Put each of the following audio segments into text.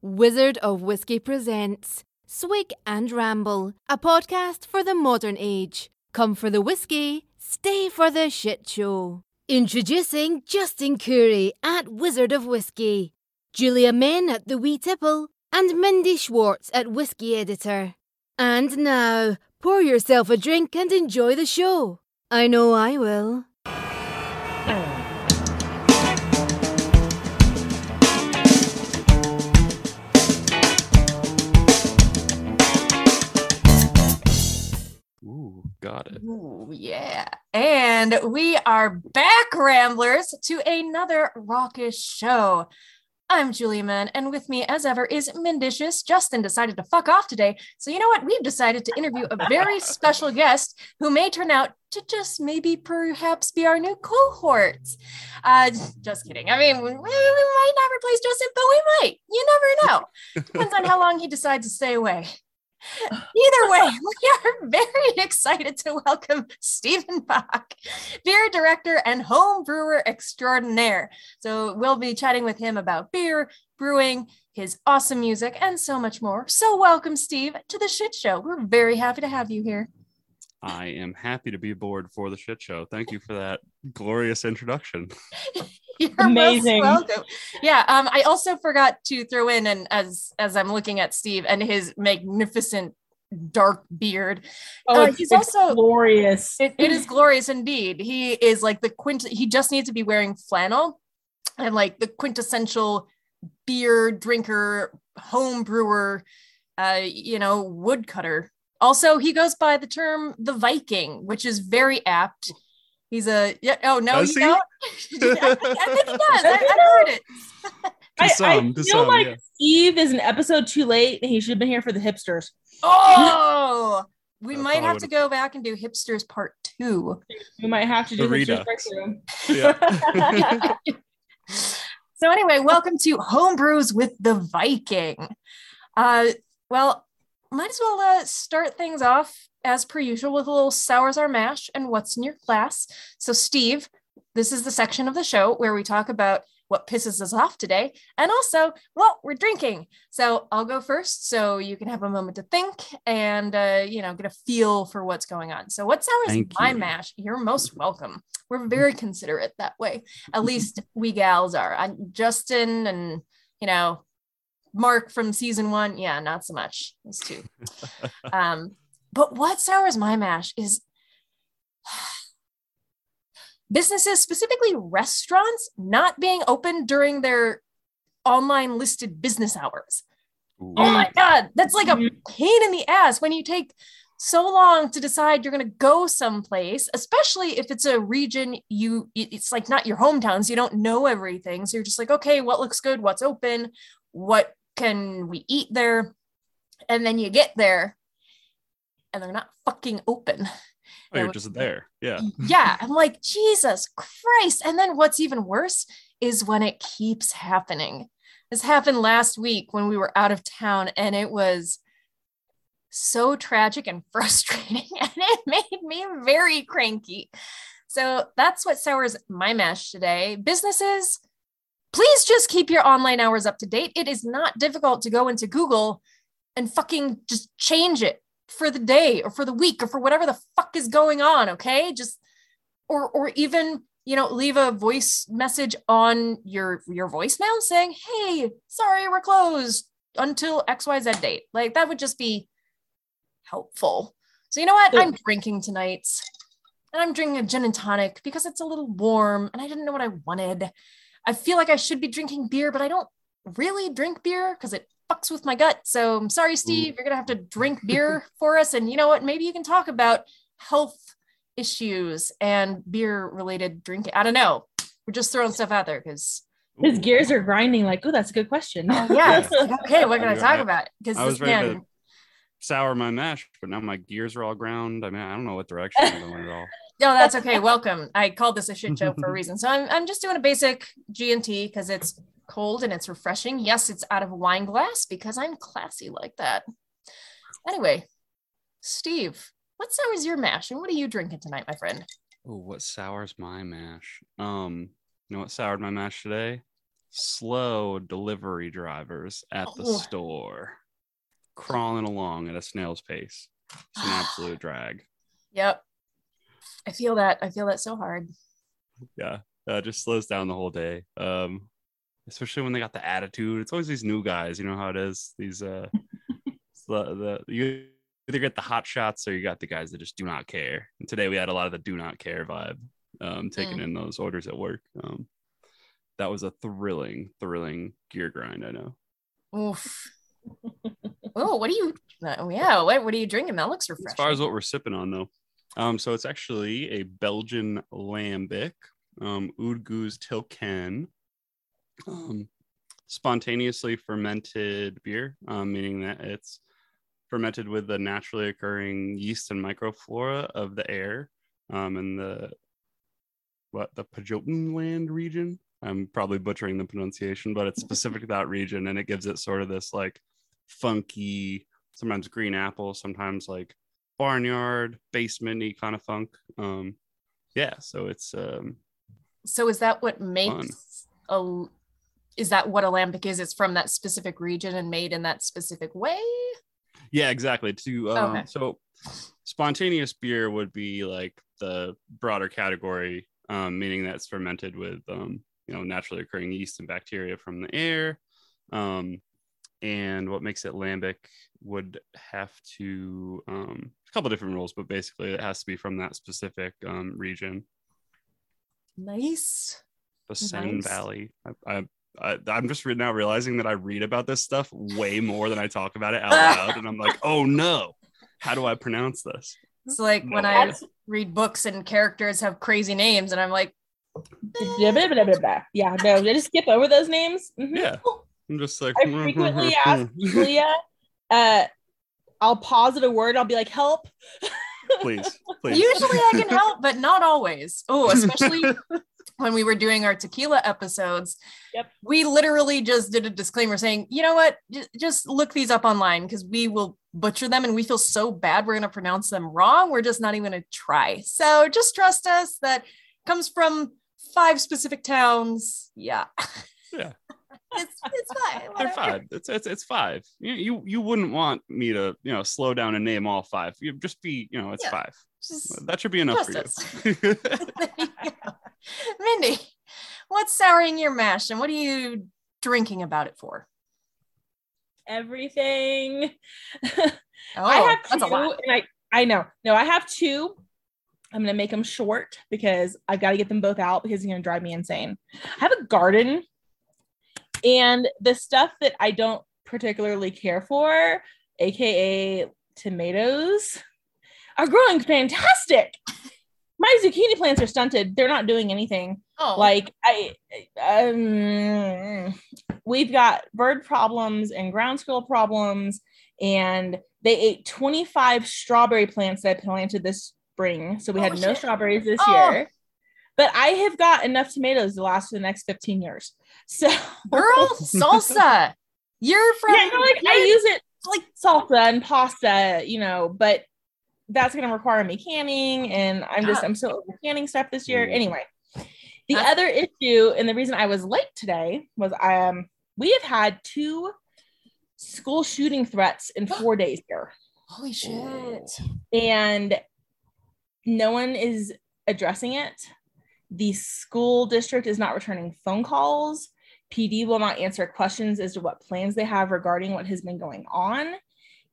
Wizard of Whiskey presents Swig and Ramble, a podcast for the modern age. Come for the whiskey, stay for the shit show. Introducing Justin Curry at Wizard of Whiskey, Julia Mann at The Wee Tipple, and Mindy Schwartz at Whiskey Editor. And now, pour yourself a drink and enjoy the show. I know I will. Oh. Got it. Ooh, yeah. And we are back, Ramblers, to another raucous show. I'm Julia Mann, and with me, as ever, is Mendicious. Justin decided to fuck off today. So, you know what? We've decided to interview a very special guest who may turn out to just maybe perhaps be our new cohort. Uh, just kidding. I mean, we, we might not replace Justin, but we might. You never know. Depends on how long he decides to stay away. Either way, we are very excited to welcome Stephen Bach, beer director and home brewer extraordinaire. So we'll be chatting with him about beer, brewing, his awesome music, and so much more. So welcome, Steve, to the shit show. We're very happy to have you here. I am happy to be aboard for the shit show. Thank you for that glorious introduction. You're Amazing. most welcome. Yeah. Um, I also forgot to throw in, and as as I'm looking at Steve and his magnificent dark beard, Oh, Uh, it's, he's it's also- glorious. it, it is glorious indeed. He is like the quint. He just needs to be wearing flannel, and like the quintessential beer drinker, home brewer, uh, you know, woodcutter. Also, he goes by the term the Viking, which is very apt. He's a yeah. Oh no, Does you he? don't. I, think, I think he does. I, I heard it. To I, some, I to feel some, like yeah. Steve is an episode too late, and he should have been here for the hipsters. Oh, we That might have to go back and do hipsters part two. We might have to do The the redux. shit Yeah. so anyway, welcome to Homebrews with the Viking. Uh, well, might as well uh, start things off as per usual with a little sours our mash and what's in your glass. So, Steve, this is the section of the show where we talk about what pisses us off today and also what we're drinking. So I'll go first so you can have a moment to think and uh, you know get a feel for what's going on. So what sours Thank my you. mash? You're most welcome. We're very considerate that way. At least we gals are. I'm Justin and you know Mark from season one, yeah, not so much. Those two. um, but what sours my mash is businesses, specifically restaurants, not being open during their online listed business hours. Ooh. Oh my God, that's like a Mhm. pain in the ass when you take so long to decide you're going to go someplace, especially if it's a region you, it's like not your hometown, so you don't know everything. So you're just like, okay, what looks good? What's open? What can we eat there? And then you get there and they're not fucking open. Oh, you're just there. Yeah. Yeah, I'm like, Jesus Christ. And then what's even worse is when it keeps happening. This happened last week when we were out of town, and it was so tragic and frustrating, and it made me very cranky. So that's what sours my mash today. Businesses, please just keep your online hours up to date. It is not difficult to go into Google and fucking just change it for the day or for the week or for whatever the fuck is going on okay? Just or or even you know leave a voice message on your your voicemail saying hey sorry we're closed until xyz date. Like that would just be helpful. So you know what? I'm drinking tonight and i'm drinking a gin and tonic because it's a little warm and i didn't know what i wanted i feel like i should be drinking beer but i don't really drink beer because it fucks with my gut. So I'm sorry, mm. Steve, you're gonna have to drink beer for us. And you know what? Maybe you can talk about health issues and beer related drinking. I don't know. We're just throwing stuff out there because His gears are grinding. Like, oh, that's a good question. Oh, yeah, okay, what can I talk about? Because I this man, sour my mash, but now my gears are all ground. I mean, I don't know what direction I'm going at all. No, that's okay. Welcome. I called this a shit show for a reason. So I'm I'm just doing a basic G and T because it's cold and it's refreshing. Yes, it's out of a wine glass because I'm classy like that. Anyway, Steve, what sours your mash and what are you drinking tonight, my friend? Oh, what sours my mash? Um, you know what soured my mash today? slow delivery drivers at the Oh. store, crawling along at a snail's pace. It's an absolute drag. Yep. I feel that. I feel that so hard. Yeah, uh, just slows down the whole day. Um, especially when they got the attitude. It's always these new guys. You know how it is. These uh, the the you either get the hot shots or you got the guys that just do not care. And today we had a lot of the do not care vibe, um, taking in those orders at work. Um, that was a thrilling, thrilling gear grind. I know. Oof. oh, what are you? uh, yeah, what, what are you drinking? That looks refreshing. As far as what we're sipping on, though, um, so it's actually a Belgian lambic, um, Oud Gueuze Tilquin, um, spontaneously fermented beer, um, meaning that it's fermented with the naturally occurring yeast and microflora of the air, um, and the what the Pajottenland region. I'm probably butchering the pronunciation, but it's specific to that region, and it gives it sort of this like funky, sometimes green apple, sometimes like barnyard basementy kind of funk. Um, yeah, so it's um, so is that what makes a? Is that what a lambic is? It's from that specific region and made in that specific way. yeah, exactly. To um, Okay. so spontaneous beer would be like the broader category, um, meaning that's fermented with um, you know naturally occurring yeast and bacteria from the air. Um, and what makes it lambic would have to um, a couple different rules, but basically it has to be from that specific um, region. Nice. the Senne Nice. Valley. I, I, I, I'm just re- now realizing that I read about this stuff way more than I talk about it out loud, and I'm like, oh no, how do I pronounce this? It's like when No I read books and characters have crazy names, and I'm like, blah. Yeah, no, just skip over those names. Mhm. Yeah, I'm just like, I frequently ask Julia, uh, I'll pause at a word. I'll be like, help. please, please. usually I can help, but not always. Oh, especially when we were doing our tequila episodes. Yep. We literally just did a disclaimer saying, you know what, J- just look these up online because we will butcher them and we feel so bad we're going to pronounce them wrong. We're just not even going to try. So just trust us that comes from five specific towns. Yeah. Yeah. It's, it's fine. They're five. It's, it's it's five. You, you you wouldn't want me to you know slow down and name all five. You just be you know it's Yeah. five. Just, That should be enough for you. you go. Mindy, what's souring your mash and what are you drinking about it for? Everything. Oh, I have that's two, a lot. and I I know. No, I have two. I'm gonna make them short because I've got to get them both out because it's gonna drive me insane. I have a garden, and the stuff that I don't particularly care for, aka tomatoes, are growing fantastic. My zucchini plants are stunted. They're not doing anything Oh, like i um we've got bird problems and ground squirrel problems and they ate 25 strawberry plants that i planted this spring so we Oh, had no shit. strawberries this Oh. year but i have got enough tomatoes to last for the next 15 years so girl, salsa. You're from yeah, no, like i use it like- like salsa and pasta you know but that's going to require me canning and i'm just i'm so over canning stuff this year anyway the That's- other issue and the reason i was late today was I um we have had two school shooting threats in four days here holy shit. and no one is addressing it. The school district is not returning phone calls. PD will not answer questions as to what plans they have regarding what has been going on.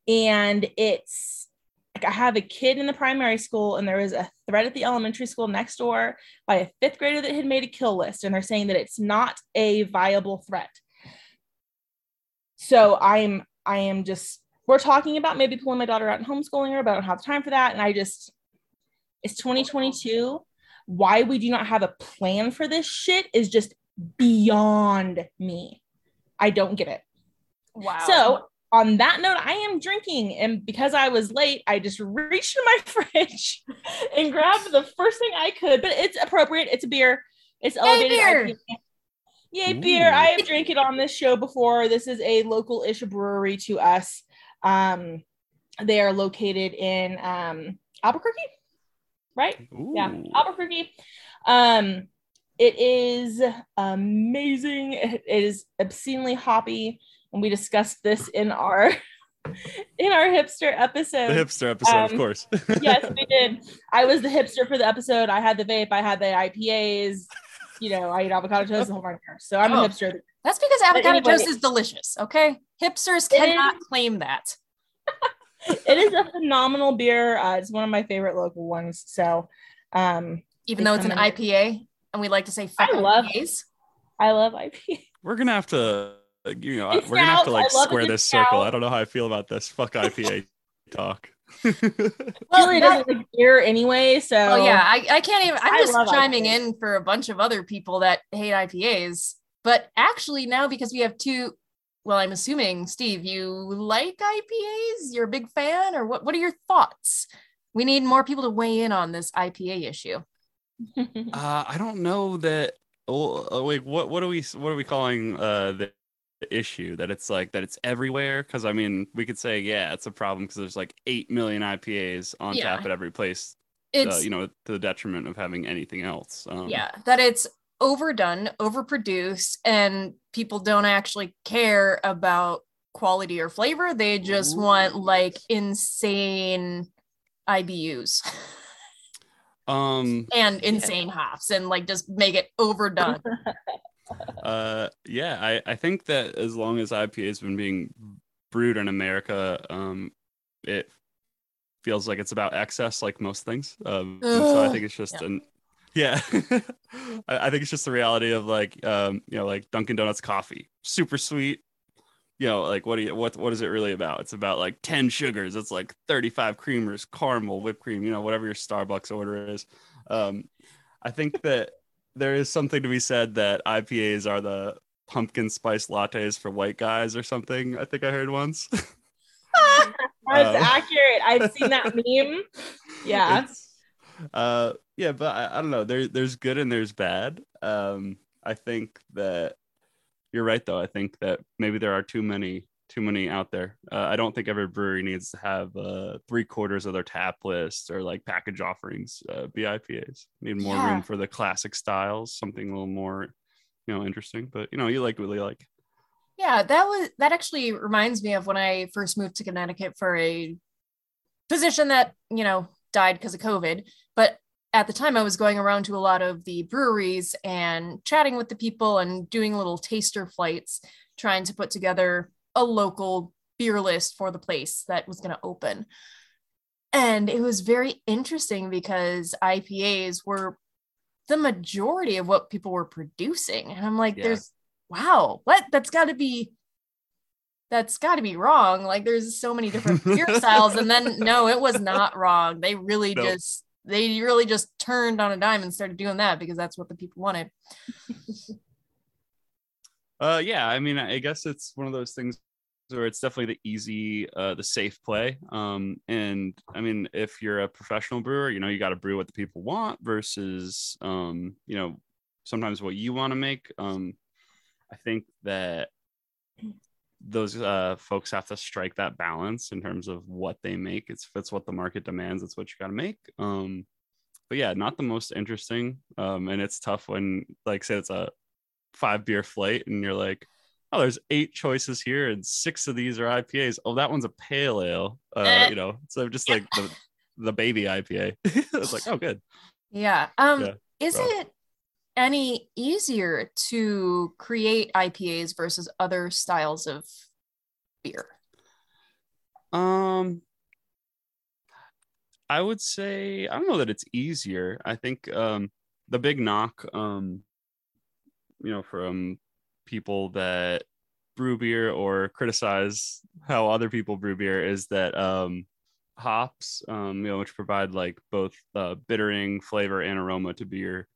And it's like I have a kid in the primary school, and there was a threat at the elementary school next door by a fifth grader that had made a kill list, and they're saying that it's not a viable threat. So I'm I am just we're talking about maybe pulling my daughter out and homeschooling her, but I don't have time for that. And I just, it's 2022. Why we do not have a plan for this shit is just beyond me. I don't get it. Wow. So, on that note, I am drinking. And because I was late, I just reached in my fridge and grabbed the first thing I could. But it's appropriate. It's a beer. It's elevated. beer. IPA. Yay, beer. I have drank it on this show before. This is a local ish brewery to us. Um, they are located in um, Albuquerque, right? Yeah, Albuquerque. Um, it is amazing. It is obscenely hoppy, and we discussed this in our in our hipster episode. The hipster episode, Um, of course. yes, we did. I was the hipster for the episode. I had the vape. I had the IPAs. You know, I eat avocado toast the whole nine. So I'm Oh. a hipster. That's because avocado anybody- toast is delicious. Okay, hipsters It cannot claim that. It is a phenomenal beer. Uh, it's one of my favorite local ones. So um, Even though it's an come in- IPA, and we like to say I love- IPAs. I love IPA. we're gonna have to, you know, It's we're gonna have to like I love a square good this circle. I don't know how I feel about this. Fuck IPA talk. Well, Julie that- doesn't like beer anyway. So Oh yeah, I, I can't even. I'm I just chiming IPAs. in for a bunch of other people that hate IPAs. But actually, now because we have two, well, I'm assuming Steve, you like IPAs. You're a big fan, or what? What are your thoughts? We need more people to weigh in on this IPA issue. Uh, I don't know that. Oh, uh, wait, what what are we what are we calling uh the issue that it's like that it's everywhere? Because I mean, we could say yeah, it's a problem because there's like eight million IPAs on Yeah. tap at every place. It's uh, you know, to the detriment of having anything else. Um, yeah, that it's overdone, overproduced, and people don't actually care about quality or flavor. They just want like insane IBUs. Um. and insane hops and like just make it overdone. Uh. Yeah. I I think that as long as IPA has been being brewed in America, um, it feels like it's about excess, like most things. Um. so I think it's just Yeah. an. Yeah, I, I think it's just the reality of like, um, you know, like Dunkin' Donuts coffee, super sweet. You know, like what do you what what is it really about? It's about like 10 sugars. It's like 35 creamers, caramel, whipped cream, you know, whatever your Starbucks order is. Um, I think that there is something to be said that IPAs are the pumpkin spice lattes for white guys or something. I think I heard once. That's Um, accurate. I've seen that meme. Yeah. Uh yeah but I, I don't know. There there's good and there's bad. Um i think that you're right though. I think that maybe there are too many too many out there. Uh, i don't think every brewery needs to have uh three quarters of their tap list or like package offerings uh be ipas need more Yeah. room for the classic styles something a little more you know interesting. But you know you like what you like. Yeah, that was that actually reminds me of when I first moved to Connecticut for a position that, you know, died because of COVID. But at the time I was going around to a lot of the breweries and chatting with the people and doing little taster flights, trying to put together a local beer list for the place that was going to open. And it was very interesting because IPAs were the majority of what people were producing. And I'm like, Yeah. there's wow, what? That's got to be that's got to be wrong. Like there's so many different beer styles and then no, it was not wrong. They really No. just they really just turned on a dime and started doing that because that's what the people wanted. Uh, yeah, I mean, I guess it's one of those things where it's definitely the easy, uh, the safe play. Um, and I mean, if you're a professional brewer, you know, you got to brew what the people want versus, um, you know, sometimes what you want to make. Um, I think that those uh, folks have to strike that balance in terms of what they make. It's if it's what the market demands, it's what you got to make. Um, but yeah, not the most interesting. Um, and it's tough when, like, say it's a five beer flight and you're like, oh, there's eight choices here and six of these are IPAs. Oh, that one's a pale ale. Uh, Eh. you know, so just like the the baby IPA. it's like, oh, good. Yeah. Um Yeah, is it any easier to create IPAs versus other styles of beer? Um, I would say I don't know that it's easier. I think um the big knock um you know from people that brew beer or criticize how other people brew beer is that um hops um you know which provide like both uh bittering flavor and aroma to beer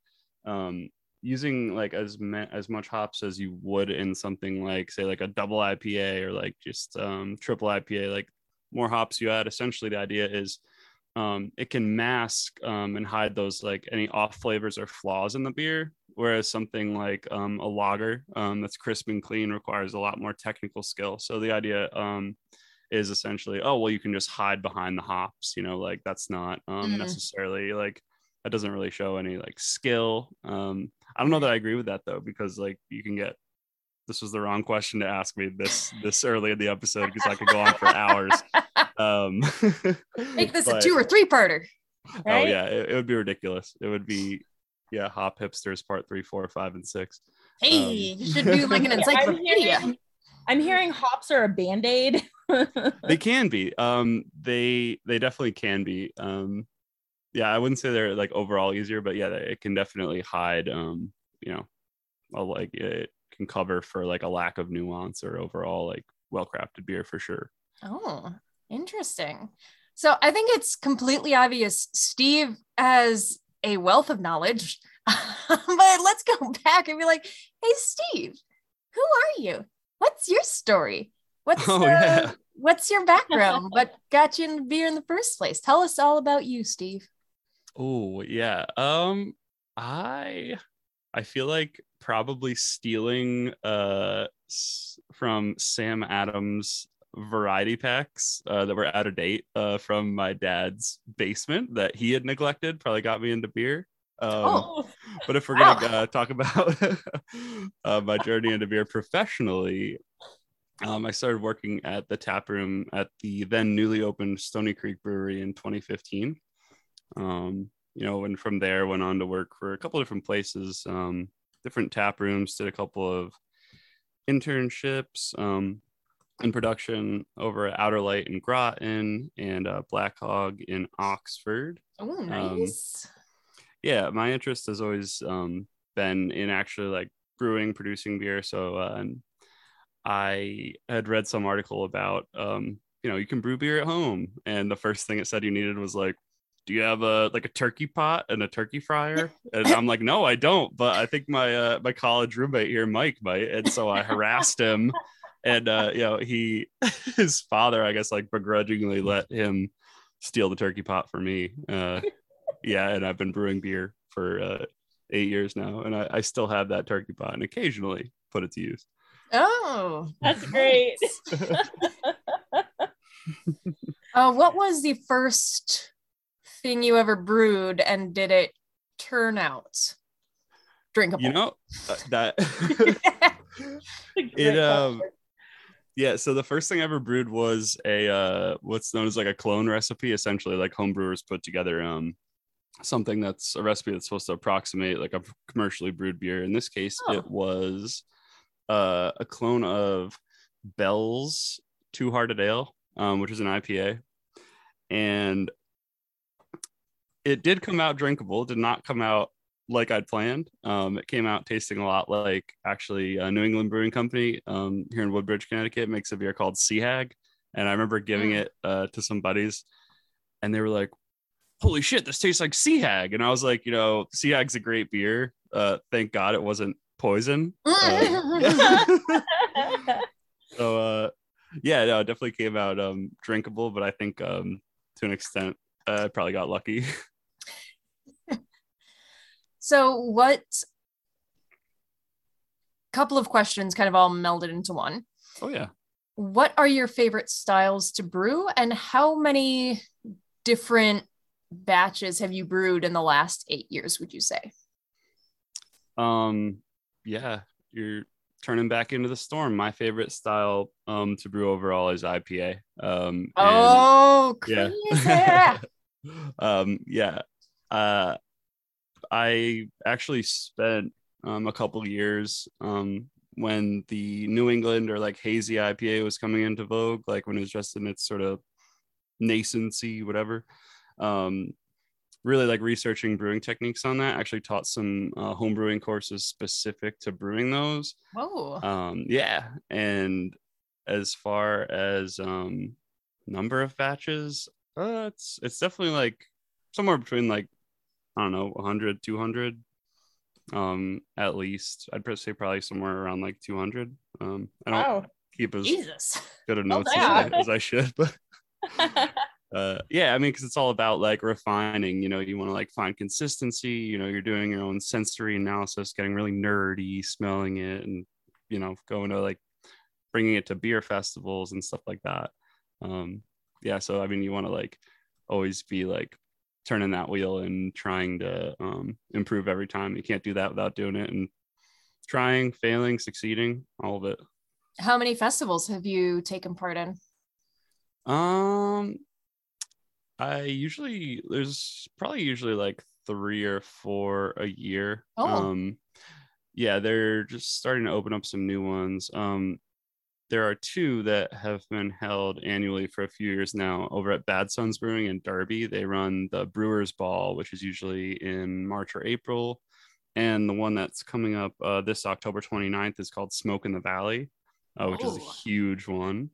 um using like as ma- as much hops as you would in something like say like a double IPA or like just um triple IPA like more hops you add essentially the idea is um, it can mask um, and hide those like any off flavors or flaws in the beer whereas something like um, a lager um, that's crisp and clean requires a lot more technical skill so the idea um, is essentially oh well you can just hide behind the hops you know like that's not um, Mhm. necessarily like that doesn't really show any like skill um, I don't know that I agree with that though, because like you can get this was the wrong question to ask me this this early in the episode because I could go on for hours. Um, Make this a two or three parter. Oh yeah, it, it would be ridiculous. It would be yeah, hop hipsters part three, four, five, and six. Hey, Um, you should do like an Yeah, I'm encyclopedia. hearing, I'm hearing hops are a band-aid. They can be. Um, they they definitely can be. Um, yeah, I wouldn't say they're like overall easier, but yeah, it can definitely hide. Um, you know, a, like it can cover for like a lack of nuance or overall like well crafted beer for sure. Oh, interesting. So I think it's completely obvious Steve has a wealth of knowledge. but let's go back and be like, hey, Steve, who are you? What's your story? What's Oh, uh, yeah. what's your background? what got you into beer in the first place? Tell us all about you, Steve. Oh yeah. Um, I I feel like probably stealing uh from Sam Adams variety packs uh, that were out of date uh, from my dad's basement that he had neglected probably got me into beer. Um, Oh. but if we're gonna uh, talk about uh, my journey into beer professionally, um, I started working at the tap room at the then newly opened Stony Creek Brewery in 2015. Um, you know, and from there went on to work for a couple different places, um, different tap rooms, did a couple of internships um, in production over at Outer Light in Groton and uh, Black Hog in Oxford. Oh, Um, nice. yeah my interest has always um been in actually like brewing producing beer. So uh, i had read some article about um you know you can brew beer at home. And the first thing it said you needed was like do you have a like a turkey pot and a turkey fryer? And i'm like no i don't but i think my uh my college roommate here mike might. And so i harassed him and uh you know he his father i guess like begrudgingly let him steal the turkey pot for me uh yeah and i've been brewing beer for uh eight years now and I, I still have that turkey pot and occasionally put it to use. Oh, That's great. Uh, what was the first thing you ever brewed, and did it turn out drinkable? you know uh, that it um yeah so the first thing i ever brewed was a uh what's known as like a clone recipe essentially like home brewers put together um something that's a recipe that's supposed to approximate like a commercially brewed beer in this case Oh. it was uh a clone of bell's two hearted ale um which is an ipa and it did come out drinkable it did not come out like I'd planned. Um, it came out tasting a lot like actually a New England Brewing Company um, here in Woodbridge, Connecticut makes a beer called Sea Hag. And I remember giving Mm. it uh, to some buddies and they were like, holy shit, this tastes like Sea Hag. And I was like, you know, Sea Hag's a great beer. Uh, thank God it wasn't poison. Uh, so uh, yeah, no, it definitely came out um, drinkable, but I think um, to an extent, I probably got lucky. So, what couple of questions kind of all melded into one? oh yeah. What are your favorite styles to brew, and how many different batches have you brewed in the last eight years? Would you say? Um, yeah, you're turning back into the storm. My favorite style um to brew overall is IPA. Um, and- Oh, yeah. um, yeah. Uh, I actually spent um a couple years um when the New England or like hazy IPA was coming into vogue, like when it was just in its sort of nascency, whatever. Um, really like researching brewing techniques on that. Actually taught some uh, home brewing courses specific to brewing those. Whoa. Um, yeah, and as far as um, number of batches, uh, it's it's definitely like somewhere between like I don't know 100, 200 um at least. I'd say probably somewhere around like 200 um i don't wow. keep as Jesus. good of Well notes as, I, as I should but uh yeah i mean because it's all about like refining you know you want to like find consistency you know you're doing your own sensory analysis getting really nerdy smelling it and you know going to like bringing it to beer festivals and stuff like that. Um yeah so i mean you want to like always be like turning that wheel and trying to um, improve every time. You can't do that without doing it and trying, failing, succeeding, all of it. How many festivals have you taken part in? Um, I usually there's probably usually like three or four a year. Oh. Um, yeah, they're just starting to open up some new ones. Um, there are two that have been held annually for a few years now over at Bad Sons Brewing in Derby. They run the Brewers Ball, which is usually in March or April. And the one that's coming up uh, this October 29th is called Smoke in the Valley, uh, which is a Oh. huge one.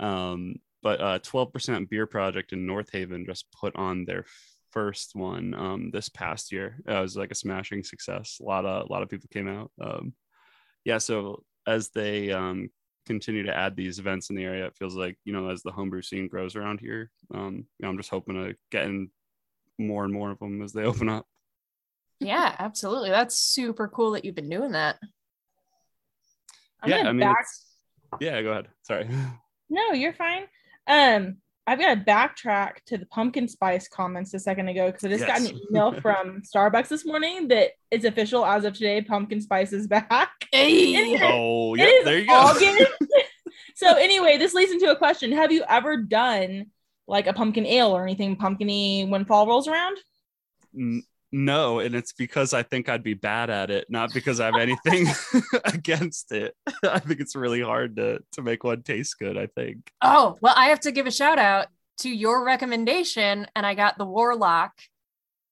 Um, but uh, 12% Beer Project in North Haven just put on their first one um, this past year. It was like a smashing success. A lot of a lot of people came out. Um, yeah, so as they um, continue to add these events in the area, it feels like you know as the homebrew scene grows around here, um, you know, I'm just hoping to get in more and more of them as they open up. Yeah, absolutely. That's super cool that you've been doing that. I'm yeah, I mean, back- yeah, go ahead. Sorry. No, you're fine. Um, I've got to backtrack to the pumpkin spice comments a second ago because I just got an email from Starbucks this morning that it's official as of today. Pumpkin spice is back. Hey. Oh, It yeah, there you go. So anyway, this leads into a question: Have you ever done like a pumpkin ale or anything pumpkiny when fall rolls around? Mm, N- no, and it's because I think I'd be bad at it, not because I have anything against it. I think it's really hard to to make one taste good. I think. Oh, well, I have to give a shout out to your recommendation, and I got the Warlock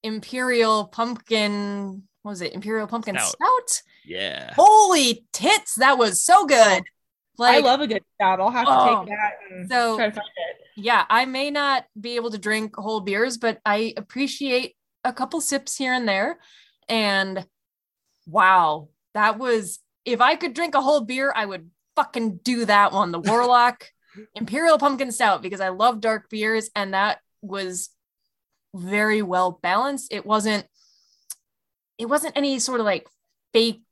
Imperial Pumpkin. What was it? Imperial Pumpkin Stout. Stout. Yeah. Holy tits, that was so good. Like, I love a good stout. I'll have to Oh. take that and So- try to find it. yeah, I may not be able to drink whole beers, but I appreciate a couple sips here and there. And wow, that was if I could drink a whole beer, I would fucking do that one. The Warlock Imperial Pumpkin Stout, because I love dark beers, and that was very well balanced. It wasn't it wasn't any sort of like fake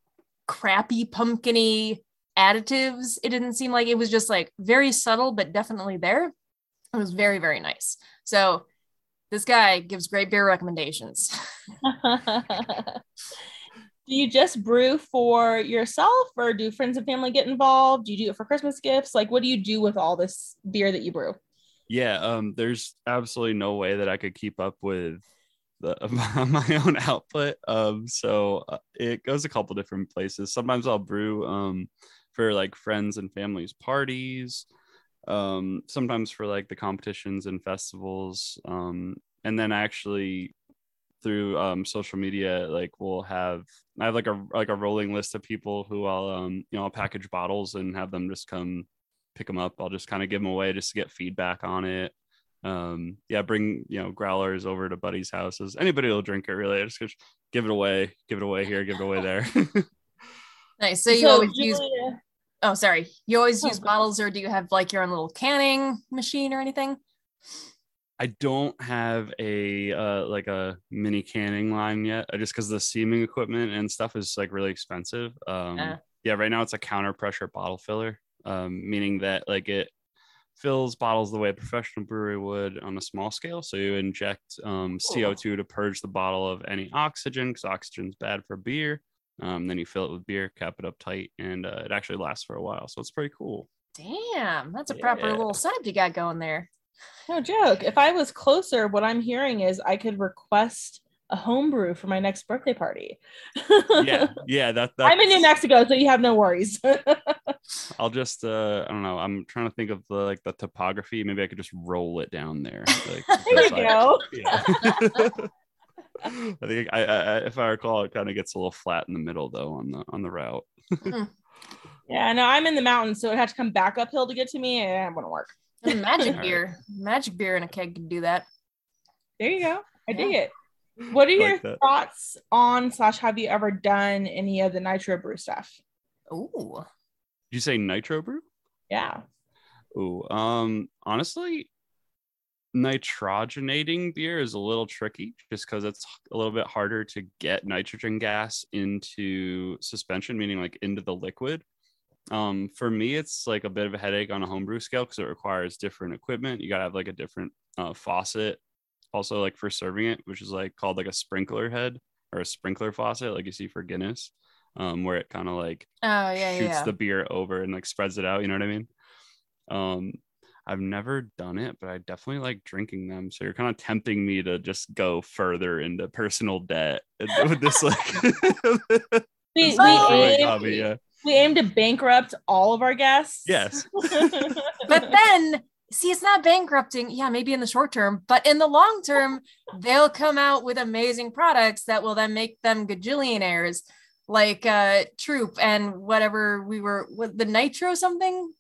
crappy pumpkiny additives. It didn't seem like it was just like very subtle, but definitely there. It was very, very nice. So this guy gives great beer recommendations. do you just brew for yourself or do friends and family get involved? Do you do it for Christmas gifts? Like, what do you do with all this beer that you brew? Yeah. Um. There's absolutely no way that I could keep up with the my own output. Um. So uh, it goes a couple different places. Sometimes I'll brew um for like friends and families parties. Um. Sometimes for like the competitions and festivals. Um. And then actually through um social media like we'll have i have like a like a rolling list of people who i'll um you know i'll package bottles and have them just come pick them up i'll just kind of give them away just to get feedback on it um yeah bring you know growlers over to buddies houses anybody will drink it really I just just give it away give it away here give it away there nice. So you always use Julia- oh sorry. You always Oh, use go bottles or do you have like your own little canning machine or anything? I don't have a uh, like a mini canning line yet, uh, just because the seaming equipment and stuff is like really expensive. Um, Yeah. yeah, right now it's a counter pressure bottle filler, um, meaning that like it fills bottles the way a professional brewery would on a small scale. So you inject um, CO2 to purge the bottle of any oxygen, because oxygen's bad for beer. Um, then you fill it with beer, cap it up tight, and uh, it actually lasts for a while. So it's pretty cool. Damn, that's a proper little setup you got going there. No joke. If I was closer, what I'm hearing is I could request a homebrew for my next birthday party. Yeah, yeah. That, that I'm in New Mexico, so you have no worries. I'll just uh I don't know. I'm trying to think of the like the topography. Maybe I could just roll it down there. Like, there you because I- go. Yeah. I think I, I, I if I recall, it kind of gets a little flat in the middle though on the on the route. Yeah, no, I'm in the mountains, so it'd have to come back uphill to get to me, and it wouldn't work. Magic Alright. beer. Magic beer in a keg can do that. There you go. I dig it. What are I your that. thoughts on slash have you ever done any of the nitro brew stuff? Ooh. Did you say nitro brew? Yeah. Ooh, um, honestly, nitrogenating beer is a little tricky just because it's a little bit harder to get nitrogen gas into suspension, meaning like into the liquid. Um, for me, it's like a bit of a headache on a homebrew scale because it requires different equipment. You gotta have like a different uh, faucet also like for serving it, which is like called like a sprinkler head or a sprinkler faucet, like you see for Guinness, um, where it kind of like Oh yeah, yeah. shoots yeah. the beer over and like spreads it out. You know what I mean? Um, I've never done it, but I definitely like drinking them. So you're kind of tempting me to just go further into personal debt with this like. We, this we, aim, hobby, yeah. we aim to bankrupt all of our guests. Yes. but then see it's not bankrupting yeah maybe in the short term but in the long term they'll come out with amazing products that will then make them gajillionaires like uh troop and whatever we were with the nitro something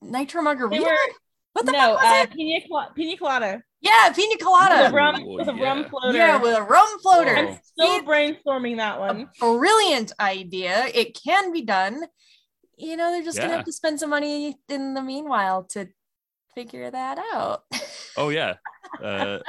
nitro They margarita were what the no fuck was uh, it pina, pina colada yeah pina with a colada rum Oh, with a yeah. rum floater. yeah with a rum floater Whoa. I'm still It's brainstorming that one. a brilliant idea it can be done you know they're just gonna have to spend some money in the meanwhile to figure that out Oh yeah. Uh,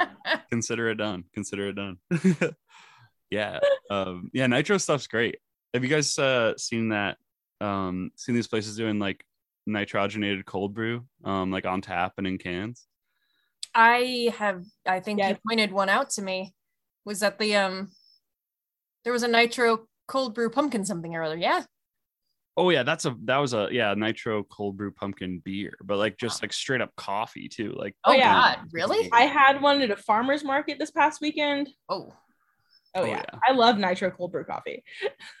consider it done. Consider it done. yeah. Um, yeah. Nitro stuff's great. Have you guys uh, seen that? Um, seen these places doing like nitrogenated cold brew, um, like on tap and in cans? I have I think you pointed one out to me. Was that the um there was a nitro cold brew pumpkin something or other. Yeah. Oh yeah, that's a that was a yeah nitro cold brew pumpkin beer, but like just like straight up coffee too. Like Oh, yeah. god, really? I had one at a farmer's market this past weekend. Oh. Oh, Oh, yeah. yeah. I love nitro cold brew coffee.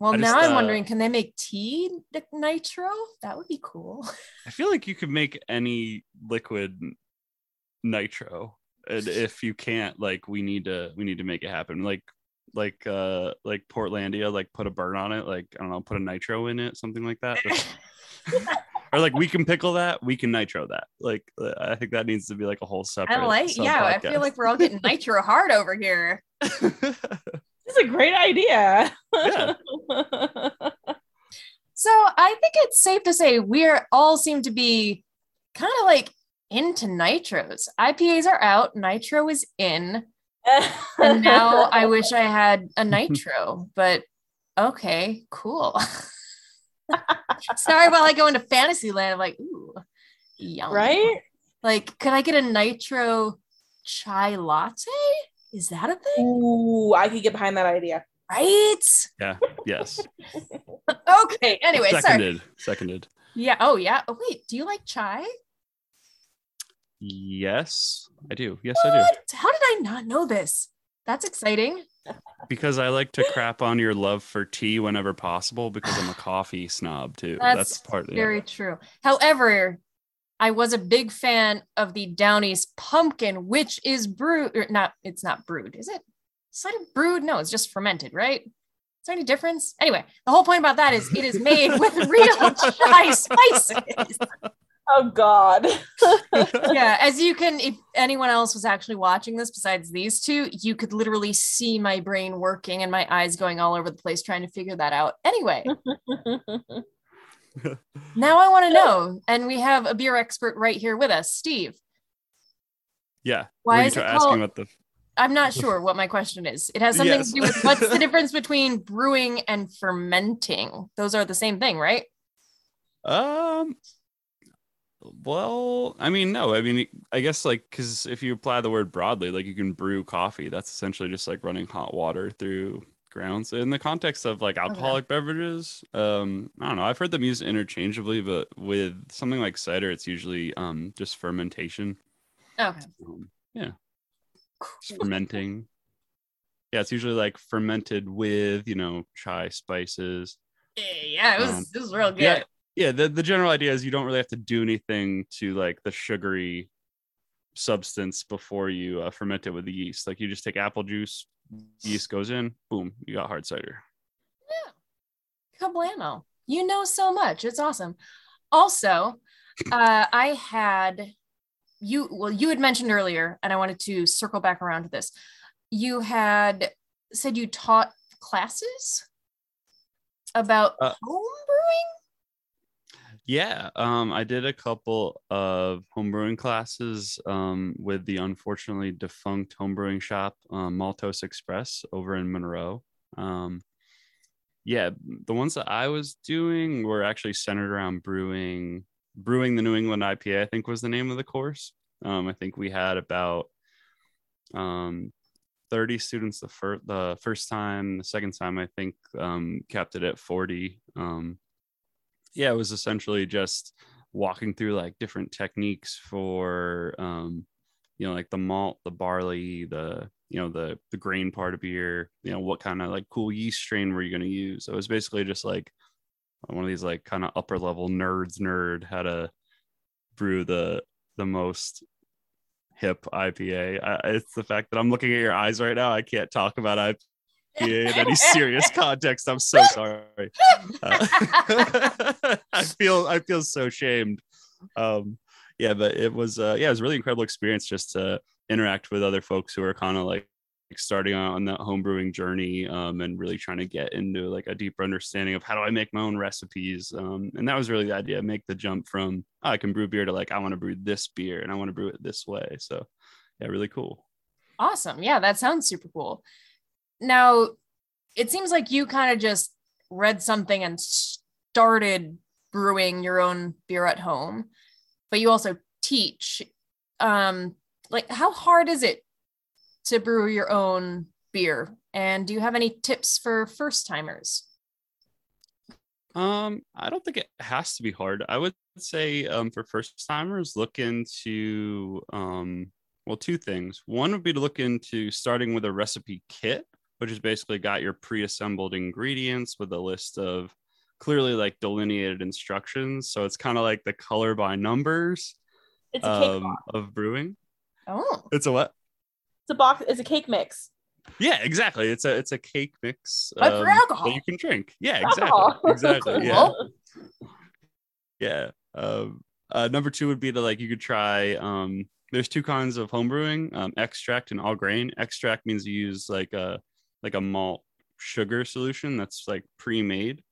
Well, now I'm uh, wondering can they make tea nitro? That would be cool. I feel like you could make any liquid nitro. And if you can't, like we need to we need to make it happen. Like like uh like Portlandia, like put a burn on it, like I don't know, put a nitro in it, something like that. Or like we can pickle that, we can nitro that. Like uh, I think that needs to be like a whole separate. I like yeah, I feel like we're all getting nitro hard over here. This is a great idea. Yeah. So I think it's safe to say we're all seem to be kind of like into nitros. IPAs are out, nitro is in. And now I wish I had a nitro, but okay, cool. Sorry, while I go into fantasy land, I'm like, ooh, yum. right? Like, could I get a nitro chai latte? Is that a thing? Ooh, I could get behind that idea. Right? yeah, yes. Okay. Anyway, sorry. seconded. Seconded. Yeah. Oh, yeah. Oh, wait. Do you like chai? Yes, I do. Yes, I do. What? How did I not know this? That's exciting. Because I like to crap on your love for tea whenever possible because I'm a coffee snob too. That's, That's part yeah. Very true. However, I was a big fan of the Downeast pumpkin, which is brewed, or not, it's not brewed, is it? it? Is that brewed? No, it's just fermented, right? Is there any difference? Anyway, the whole point about that is it is made with real chai spices. Oh God. Yeah, as you can, if anyone else was actually watching this besides these two, you could literally see my brain working and my eyes going all over the place trying to figure that out. Anyway, now I want to know, and we have a beer expert right here with us, Steve. Yeah. Why is it asking called- what the I'm not sure what my question is. It has something Yes. to do with what's the difference between brewing and fermenting? Those are the same thing, right? um well, I mean, no, I mean, I guess like because if you apply the word broadly, like you can brew coffee. That's essentially just like running hot water through grounds. In the context of like alcoholic beverages, um, I don't know. I've heard them used interchangeably, but with something like cider, it's usually um just fermentation. Okay. Um, yeah, just fermenting. Yeah, it's usually like fermented with you know chai spices. Yeah, it was Um, it was real good. Yeah, yeah. The the general idea is you don't really have to do anything to like the sugary substance before you uh, ferment it with the yeast. Like you just take apple juice, yeast goes in, boom, you got hard cider. Yeah. Cablano. You know so much. It's awesome. Also, uh, I had you, well, you had mentioned earlier, and I wanted to circle back around to this. You had said you taught classes about Uh, home brewing. Yeah, um, I did a couple of homebrewing classes um, with the unfortunately defunct homebrewing shop, um, Maltose Express, over in Monroe. Um, yeah, the ones that I was doing were actually centered around brewing, brewing the New England IPA. I think was the name of the course. Um, I think we had about um, 30 students the first the first time the second time i think kept it at 40 um, yeah it was essentially just walking through like different techniques for um, you know like the malt the barley the you know the the grain part of beer you know what kind of like cool yeast strain were you going to use so it was basically just like one of these like kind of upper level nerds nerd how to brew the the most hip IPA. I, it's the fact that I'm looking at your eyes right now. I can't talk about in any serious context. I'm so sorry. Uh, I feel I feel so shamed. Um, yeah, but it was uh, yeah, it was a really incredible experience just to interact with other folks who are kind of like starting on that homebrewing journey um, and really trying to get into like a deeper understanding of how do I make my own recipes. Um, and that was really the idea, make the jump from oh, I can brew beer to like I want to brew this beer and I want to brew it this way. So yeah, really cool. Awesome. Yeah, that sounds super cool. Now, it seems like you kind of just read something and started brewing your own beer at home, but you also teach. Um, like how hard is it to brew your own beer? And do you have any tips for first timers? Um, I don't think it has to be hard. I would say um, for first timers, look into um, well, two things. One would be to look into starting with a recipe kit, which is basically got your pre-assembled ingredients with a list of clearly like delineated instructions. So it's kind of like the color by numbers It's a cake um, of brewing. Oh, It's a what? It's a box. It's a cake mix. Yeah, exactly. It's a it's a cake mix But for alcohol. that you can drink. Yeah, exactly. Alcohol. Exactly. Yeah. Cool. Yeah. Um, uh, number two would be to like you could try. Um, there's two kinds of home brewing: um, extract and all grain. Extract means you use like a like a malt sugar solution that's like pre-made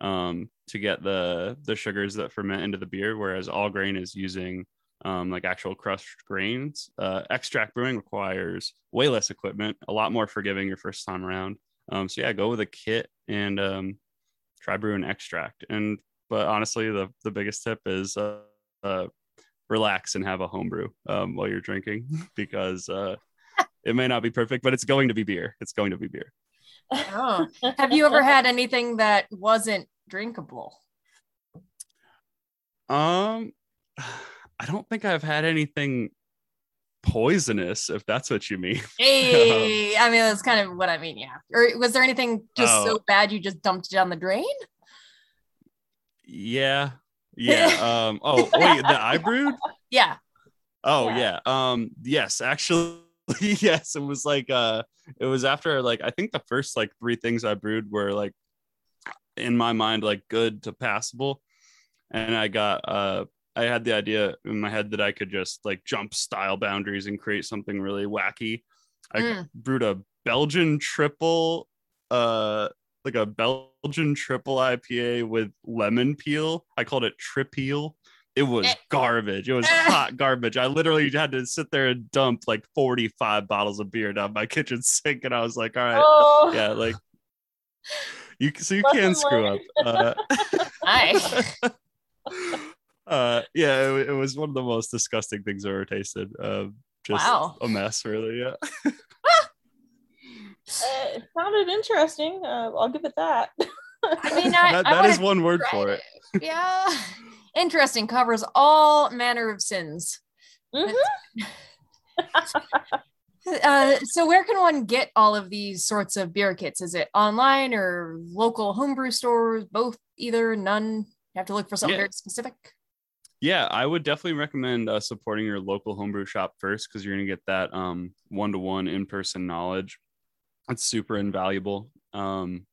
um, to get the the sugars that ferment into the beer, whereas all grain is using um, like actual crushed grains. Uh, extract brewing requires way less equipment, a lot more forgiving your first time around. Um, so yeah, go with a kit and um, try brewing extract. And but honestly, the the biggest tip is uh, uh, relax and have a homebrew um, while you're drinking because uh, it may not be perfect, but it's going to be beer. It's going to be beer. oh. Have you ever had anything that wasn't drinkable? Um, I don't think I've had anything poisonous, if that's what you mean. Hey, I mean, that's kind of what I mean. Yeah. Or was there anything just Oh. so bad you just dumped it down the drain? Yeah. Yeah. Um, oh, wait, the I brewed? Yeah. Oh Yeah. yeah. Um yes, actually yes, it was like uh it was after like I think the first like three things I brewed were like in my mind like good to passable. And I got uh I had the idea in my head that I could just like jump style boundaries and create something really wacky. I Mm. brewed a Belgian triple uh like a Belgian triple IPA with lemon peel. I called it tripeel. It was Eh. garbage. It was Eh. hot garbage. I literally had to sit there and dump like 45 bottles of beer down my kitchen sink. And I was like, all right, Oh, yeah, like you so you Lesson can screw up. Uh, uh yeah, it, it was one of the most disgusting things I ever tasted. Um just Wow. a mess, really. Yeah. Uh, it sounded interesting. Uh, I'll give it that. I mean, I, that, I that is one word try for it. Yeah. Interesting. Covers all manner of sins. Mhm. Uh, so where can one get all of these sorts of beer kits? Is it online or local homebrew stores? Both, either, none? You have to look for something Yeah. very specific. Yeah, I would definitely recommend uh, supporting your local homebrew shop first because you're going to get that um, one-to-one in-person knowledge. It's super invaluable. Um,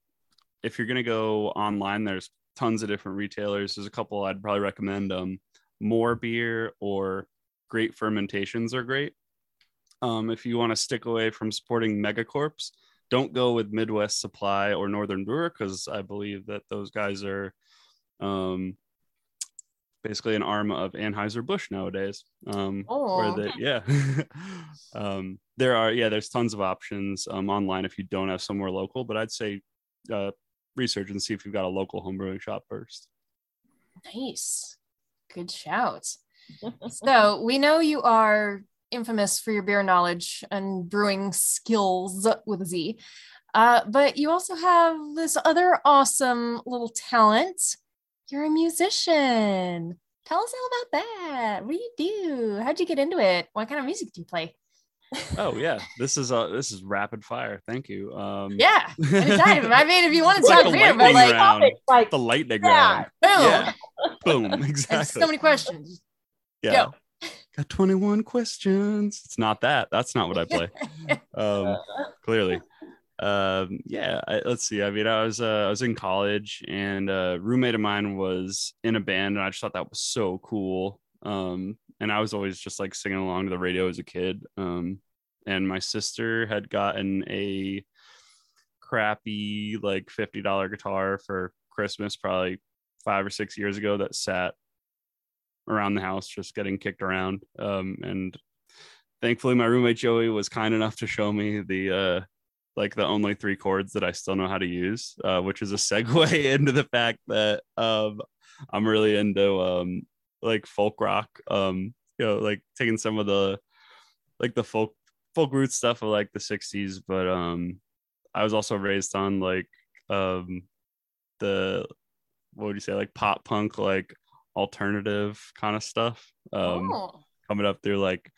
if you're going to go online, there's tons of different retailers. There's a couple I'd probably recommend. Um, More Beer or Great Fermentations are great. Um, if you want to stick away from supporting megacorps, don't go with Midwest Supply or Northern Brewer because I believe that those guys are um, basically an arm of Anheuser-Busch nowadays. Um, where Oh. they, yeah. um, there are, yeah, there's tons of options um, online if you don't have somewhere local, but I'd say uh, research and see if you've got a local homebrewing shop first. Nice. Good shout. so we know you are infamous for your beer knowledge and brewing skills with a Z. Uh, but you also have this other awesome little talent. You're a musician. Tell us all about that. What do you do? How'd you get into it? What kind of music do you play? Oh yeah, this is uh this is rapid fire. Thank you. Um, Yeah, anytime. I mean, if you want to like talk a beer, but like, round. Topic, like the lightning Yeah. round. boom. Yeah. Boom. And Exactly. so many questions. yeah. Go. Got 21 questions. It's not that. That's not what I play. um, clearly. Um, yeah, I, let's see. I mean, I was uh, I was in college and a roommate of mine was in a band and I just thought that was so cool. Um, and I was always just like singing along to the radio as a kid. Um, and my sister had gotten a crappy like $50 guitar for Christmas probably five or six years ago that sat around the house just getting kicked around. Um, and thankfully my roommate Joey was kind enough to show me the uh like the only three chords that I still know how to use, uh, which is a segue into the fact that um I'm really into um like folk rock. Um, you know, like taking some of the like the folk folk root stuff of like the 60s, but um I was also raised on like um the what would you say, like pop punk, like alternative kind of stuff. Um oh, coming up through like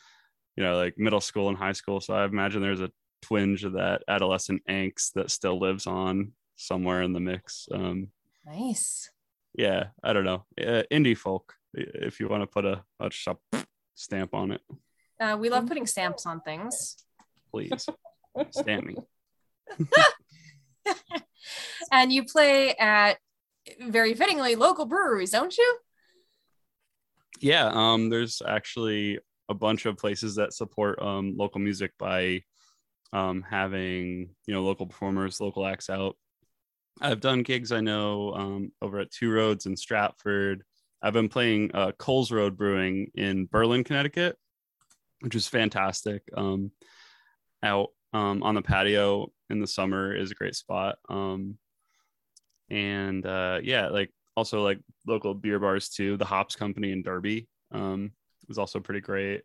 you know like middle school and high school so i imagine there's a twinge of that adolescent angst that still lives on somewhere in the mix um nice. yeah i don't know uh, indie folk if you want to put a, a stamp on it Uh, we love putting stamps on things. please stamp me. And you play at very fittingly local breweries, don't you? yeah um there's actually a bunch of places that support um local music by um having you know local performers local acts out. I've done gigs i know um over at two roads in stratford. I've been playing uh coles road brewing in berlin connecticut which is fantastic um out um on the patio in the summer is a great spot um and uh yeah like also like local beer bars too. The hops company in derby um is also pretty great.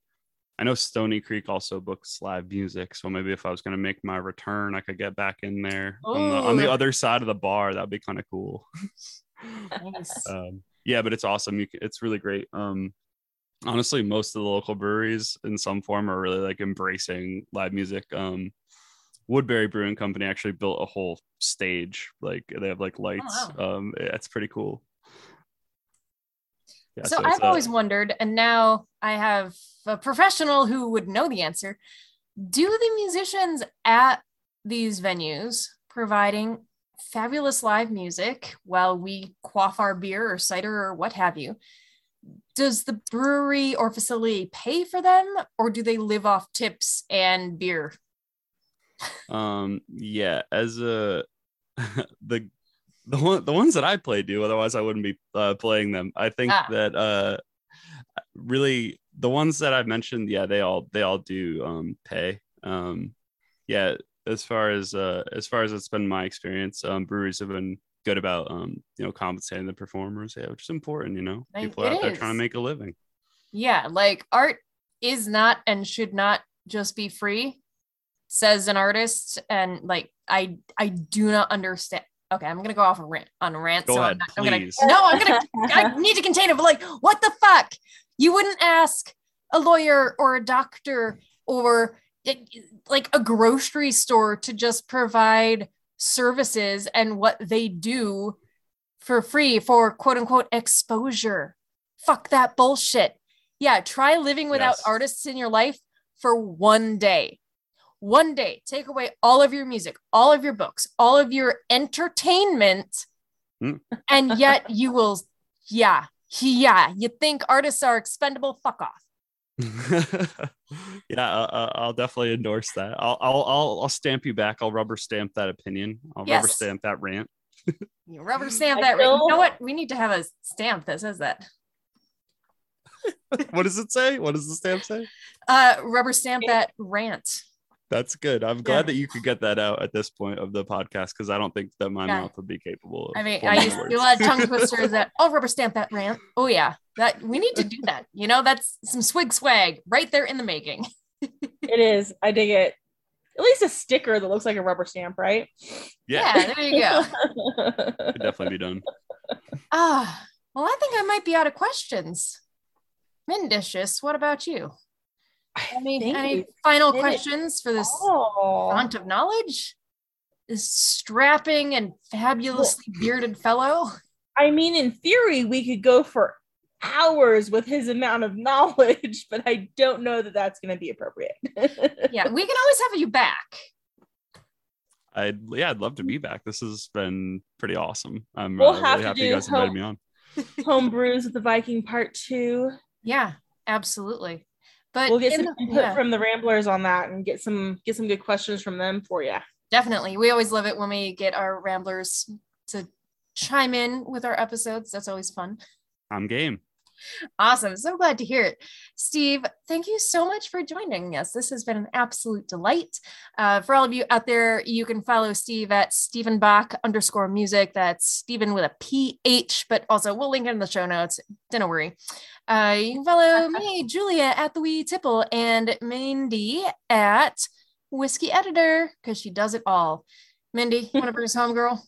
I know stony creek also books live music so maybe if i was going to make my return i could get back in there on the, on the other side of the bar. That'd be kind of cool. Nice. um yeah but it's awesome. You, it's really great. Um honestly most of the local breweries in some form are really like embracing live music um woodbury brewing company actually built a whole stage like they have like lights um it's pretty cool yeah, so, it's I've always wondered, and now I have a professional who would know the answer. Do the musicians at these venues providing fabulous live music while we quaff our beer or cider or what have you? Does the brewery or facility pay for them, or do they live off tips and beer? um yeah as a the the one the ones that i play do otherwise i wouldn't be uh, playing them i think Ah. that uh really the ones that i've mentioned yeah they all they all do um pay um yeah as far as uh as far as it's been my experience um breweries have been good about um you know compensating the performers yeah which is important you know Like, people it out there is. trying to make a living Yeah, like art is not and should not just be free, says an artist. And like I I do not understand. Okay, I'm gonna go off a rant on a rant. Go so ahead, I'm, not, I'm gonna please. no, I'm gonna I need to contain it, but like, what the fuck? You wouldn't ask a lawyer or a doctor or like a grocery store to just provide services and what they do for free for quote unquote exposure. Fuck that bullshit. Yeah, try living without Yes. artists in your life for one day. One day, take away all of your music, all of your books, all of your entertainment, Hmm. and yet you will, yeah, yeah, you think artists are expendable? Fuck off. yeah, I, I- I'll definitely endorse that. I'll, I'll, I'll, I'll stamp you back. I'll rubber stamp that opinion. I'll rubber stamp that rant. You rubber mm, stamp I that. You know what? We need to have a stamp that says that. what does it say? What does the stamp say? Uh, rubber stamp that rant. That's good. I'm glad Yeah. that you could get that out at this point of the podcast because I don't think that my Yeah. mouth would be capable. Of I mean, I forming used to do a lot of tongue twisters that, oh, rubber stamp that rant. Oh, yeah. That we need to do that. You know, that's some swig swag right there in the making. it is. I dig it. At least a sticker that looks like a rubber stamp, right? Yeah, Yeah, there you go. could definitely be done. Ah, well, I think I might be out of questions. Mindicious, what about you? Any, think any final did it questions for this oh. font of knowledge? This strapping and fabulously bearded fellow? I mean, in theory, we could go for hours with his amount of knowledge, but I don't know that that's going to be appropriate. Yeah, we can always have you back. I'd yeah, I'd love to be back. This has been pretty awesome. I'm We'll uh, really to happy you guys invited me on. Home brews with the Viking part two. Yeah, absolutely. But We'll get some the- input yeah. from the Ramblers on that and get some get some good questions from them for you. Definitely. We always love it when we get our ramblers to chime in with our episodes. That's always fun. I'm game. Awesome. So glad to hear it. Steve, thank you so much for joining us. This has been an absolute delight. Uh, for all of you out there, you can follow Steve at Stephen Bach underscore music. That's Stephen with a PH, but also we'll link it in the show notes. Don't worry. Uh, you can follow me, Julia, at the Wee Tipple, and Mindy at Whiskey Editor, because she does it all. Mindy, you want to bring us home, girl?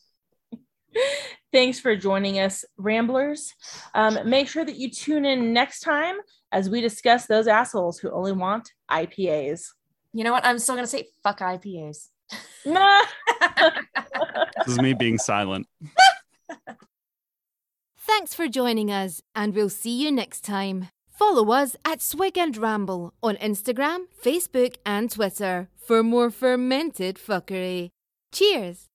Thanks for joining us, Ramblers. Um, make sure that you tune in next time as we discuss those assholes who only want IPAs. You know what? I'm still going to say fuck IPAs. This is me being silent. Thanks for joining us, and we'll see you next time. Follow us at Swig and Ramble on Instagram, Facebook, and Twitter for more fermented fuckery. Cheers!